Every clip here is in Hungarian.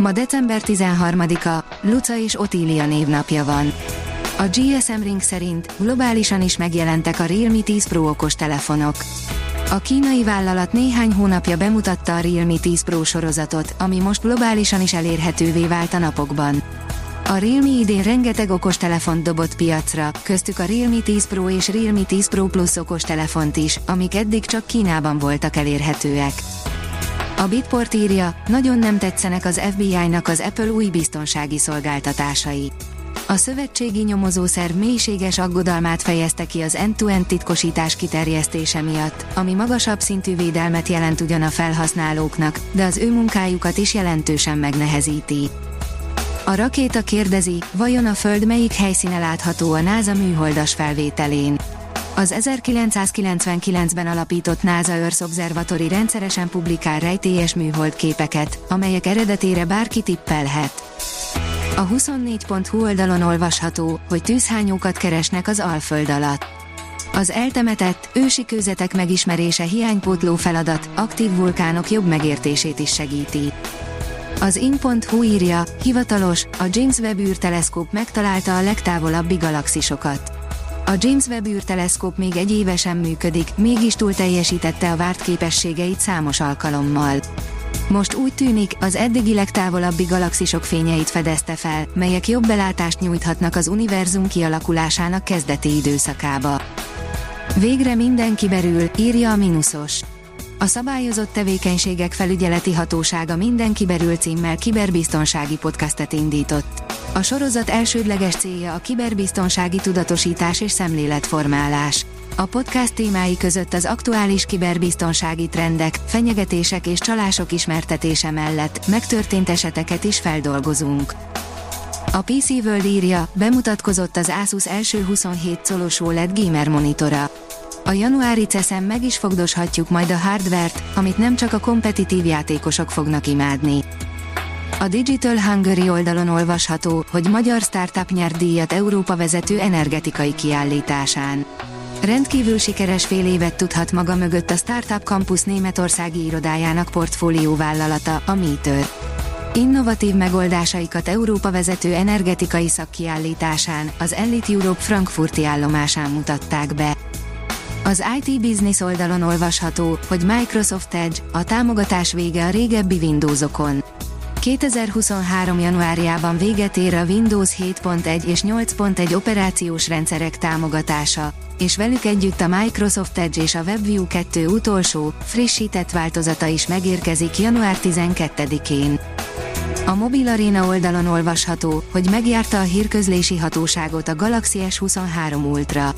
Ma december 13-a, Luca és Otília névnapja van. A GSM Ring szerint globálisan is megjelentek a Realme 10 Pro okos telefonok. A kínai vállalat néhány hónapja bemutatta a Realme 10 Pro sorozatot, ami most globálisan is elérhetővé vált a napokban. A Realme idén rengeteg okos telefont dobott piacra, köztük a Realme 10 Pro és Realme 10 Pro Plus okos telefont is, amik eddig csak Kínában voltak elérhetőek. A Bitport írja, nagyon nem tetszenek az FBI-nak az Apple új biztonsági szolgáltatásai. A szövetségi nyomozószerv mélységes aggodalmát fejezte ki az end-to-end titkosítás kiterjesztése miatt, ami magasabb szintű védelmet jelent ugyan a felhasználóknak, de az ő munkájukat is jelentősen megnehezíti. A rakéta kérdezi, vajon a Föld melyik helyszíne látható a NASA műholdas felvételén. Az 1999-ben alapított NASA Earth Observatory rendszeresen publikál rejtélyes műhold képeket, amelyek eredetére bárki tippelhet. A 24.hu oldalon olvasható, hogy tűzhányókat keresnek az Alföld alatt. Az eltemetett, ősi kőzetek megismerése hiánypótló feladat, aktív vulkánok jobb megértését is segíti. Az in.hu írja, hivatalos, a James Webb űrteleszkóp megtalálta a legtávolabbi galaxisokat. A James Webb űrteleszkóp még egy évesen működik, mégis túl teljesítette a várt képességeit számos alkalommal. Most úgy tűnik, az eddigi legtávolabbi galaxisok fényeit fedezte fel, melyek jobb belátást nyújthatnak az univerzum kialakulásának kezdeti időszakába. Végre minden kiberül, írja a Minusos. A szabályozott tevékenységek felügyeleti hatósága minden kiberül címmel kiberbiztonsági podcastet indított. A sorozat elsődleges célja a kiberbiztonsági tudatosítás és szemléletformálás. A podcast témái között az aktuális kiberbiztonsági trendek, fenyegetések és csalások ismertetése mellett megtörtént eseteket is feldolgozunk. A PC World írja, bemutatkozott az Asus első 27 colos OLED gamer monitora. A januári CESZEN meg is fogdoshatjuk majd a hardvert, amit nem csak a kompetitív játékosok fognak imádni. A Digital Hungary oldalon olvasható, hogy magyar startup nyert díjat Európa vezető energetikai kiállításán. Rendkívül sikeres fél évet tudhat maga mögött a Startup Campus németországi irodájának portfólióvállalata, a Meter. Innovatív megoldásaikat Európa vezető energetikai szakkiállításán, az Elite Europe Frankfurti állomásán mutatták be. Az IT Business oldalon olvasható, hogy Microsoft Edge, a támogatás vége a régebbi Windowsokon. 2023. januárjában véget ér a Windows 7.1 és 8.1 operációs rendszerek támogatása, és velük együtt a Microsoft Edge és a WebView 2 utolsó, frissített változata is megérkezik január 12-én. A Mobil Arena oldalon olvasható, hogy megjárta a hírközlési hatóságot a Galaxy S23 Ultra.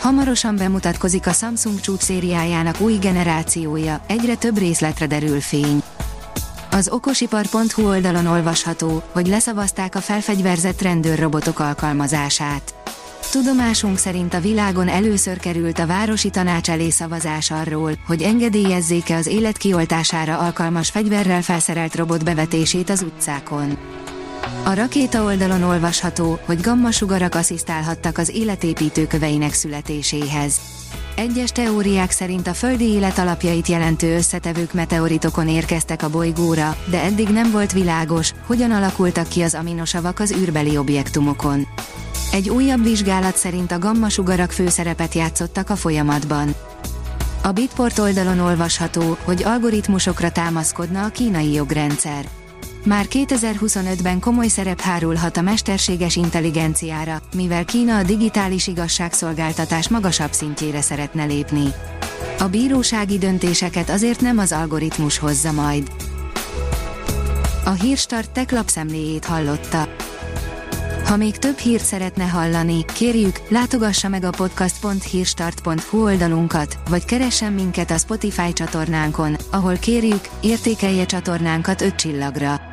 Hamarosan bemutatkozik a Samsung csúcs szériájának új generációja, egyre több részletre derül fény. Az okosipar.hu oldalon olvasható, hogy leszavazták a felfegyverzett rendőrrobotok alkalmazását. Tudomásunk szerint a világon először került a városi tanács elé szavazás arról, hogy engedélyezzék-e az élet kioltására alkalmas fegyverrel felszerelt robot bevetését az utcákon. A rakéta oldalon olvasható, hogy gammasugarak asszisztálhattak az életépítő köveinek születéséhez. Egyes teóriák szerint a földi élet alapjait jelentő összetevők meteoritokon érkeztek a bolygóra, de eddig nem volt világos, hogyan alakultak ki az aminosavak az űrbeli objektumokon. Egy újabb vizsgálat szerint a gammasugarak főszerepet játszottak a folyamatban. A Bitport oldalon olvasható, hogy algoritmusokra támaszkodna a kínai jogrendszer. Már 2025-ben komoly szerep hárulhat a mesterséges intelligenciára, mivel Kína a digitális igazságszolgáltatás magasabb szintjére szeretne lépni. A bírósági döntéseket azért nem az algoritmus hozza majd. A Hírstart tech lapszemléjét hallotta. Ha még több hírt szeretne hallani, kérjük, látogassa meg a podcast.hírstart.hu oldalunkat, vagy keressen minket a Spotify csatornánkon, ahol kérjük, értékelje csatornánkat 5 csillagra.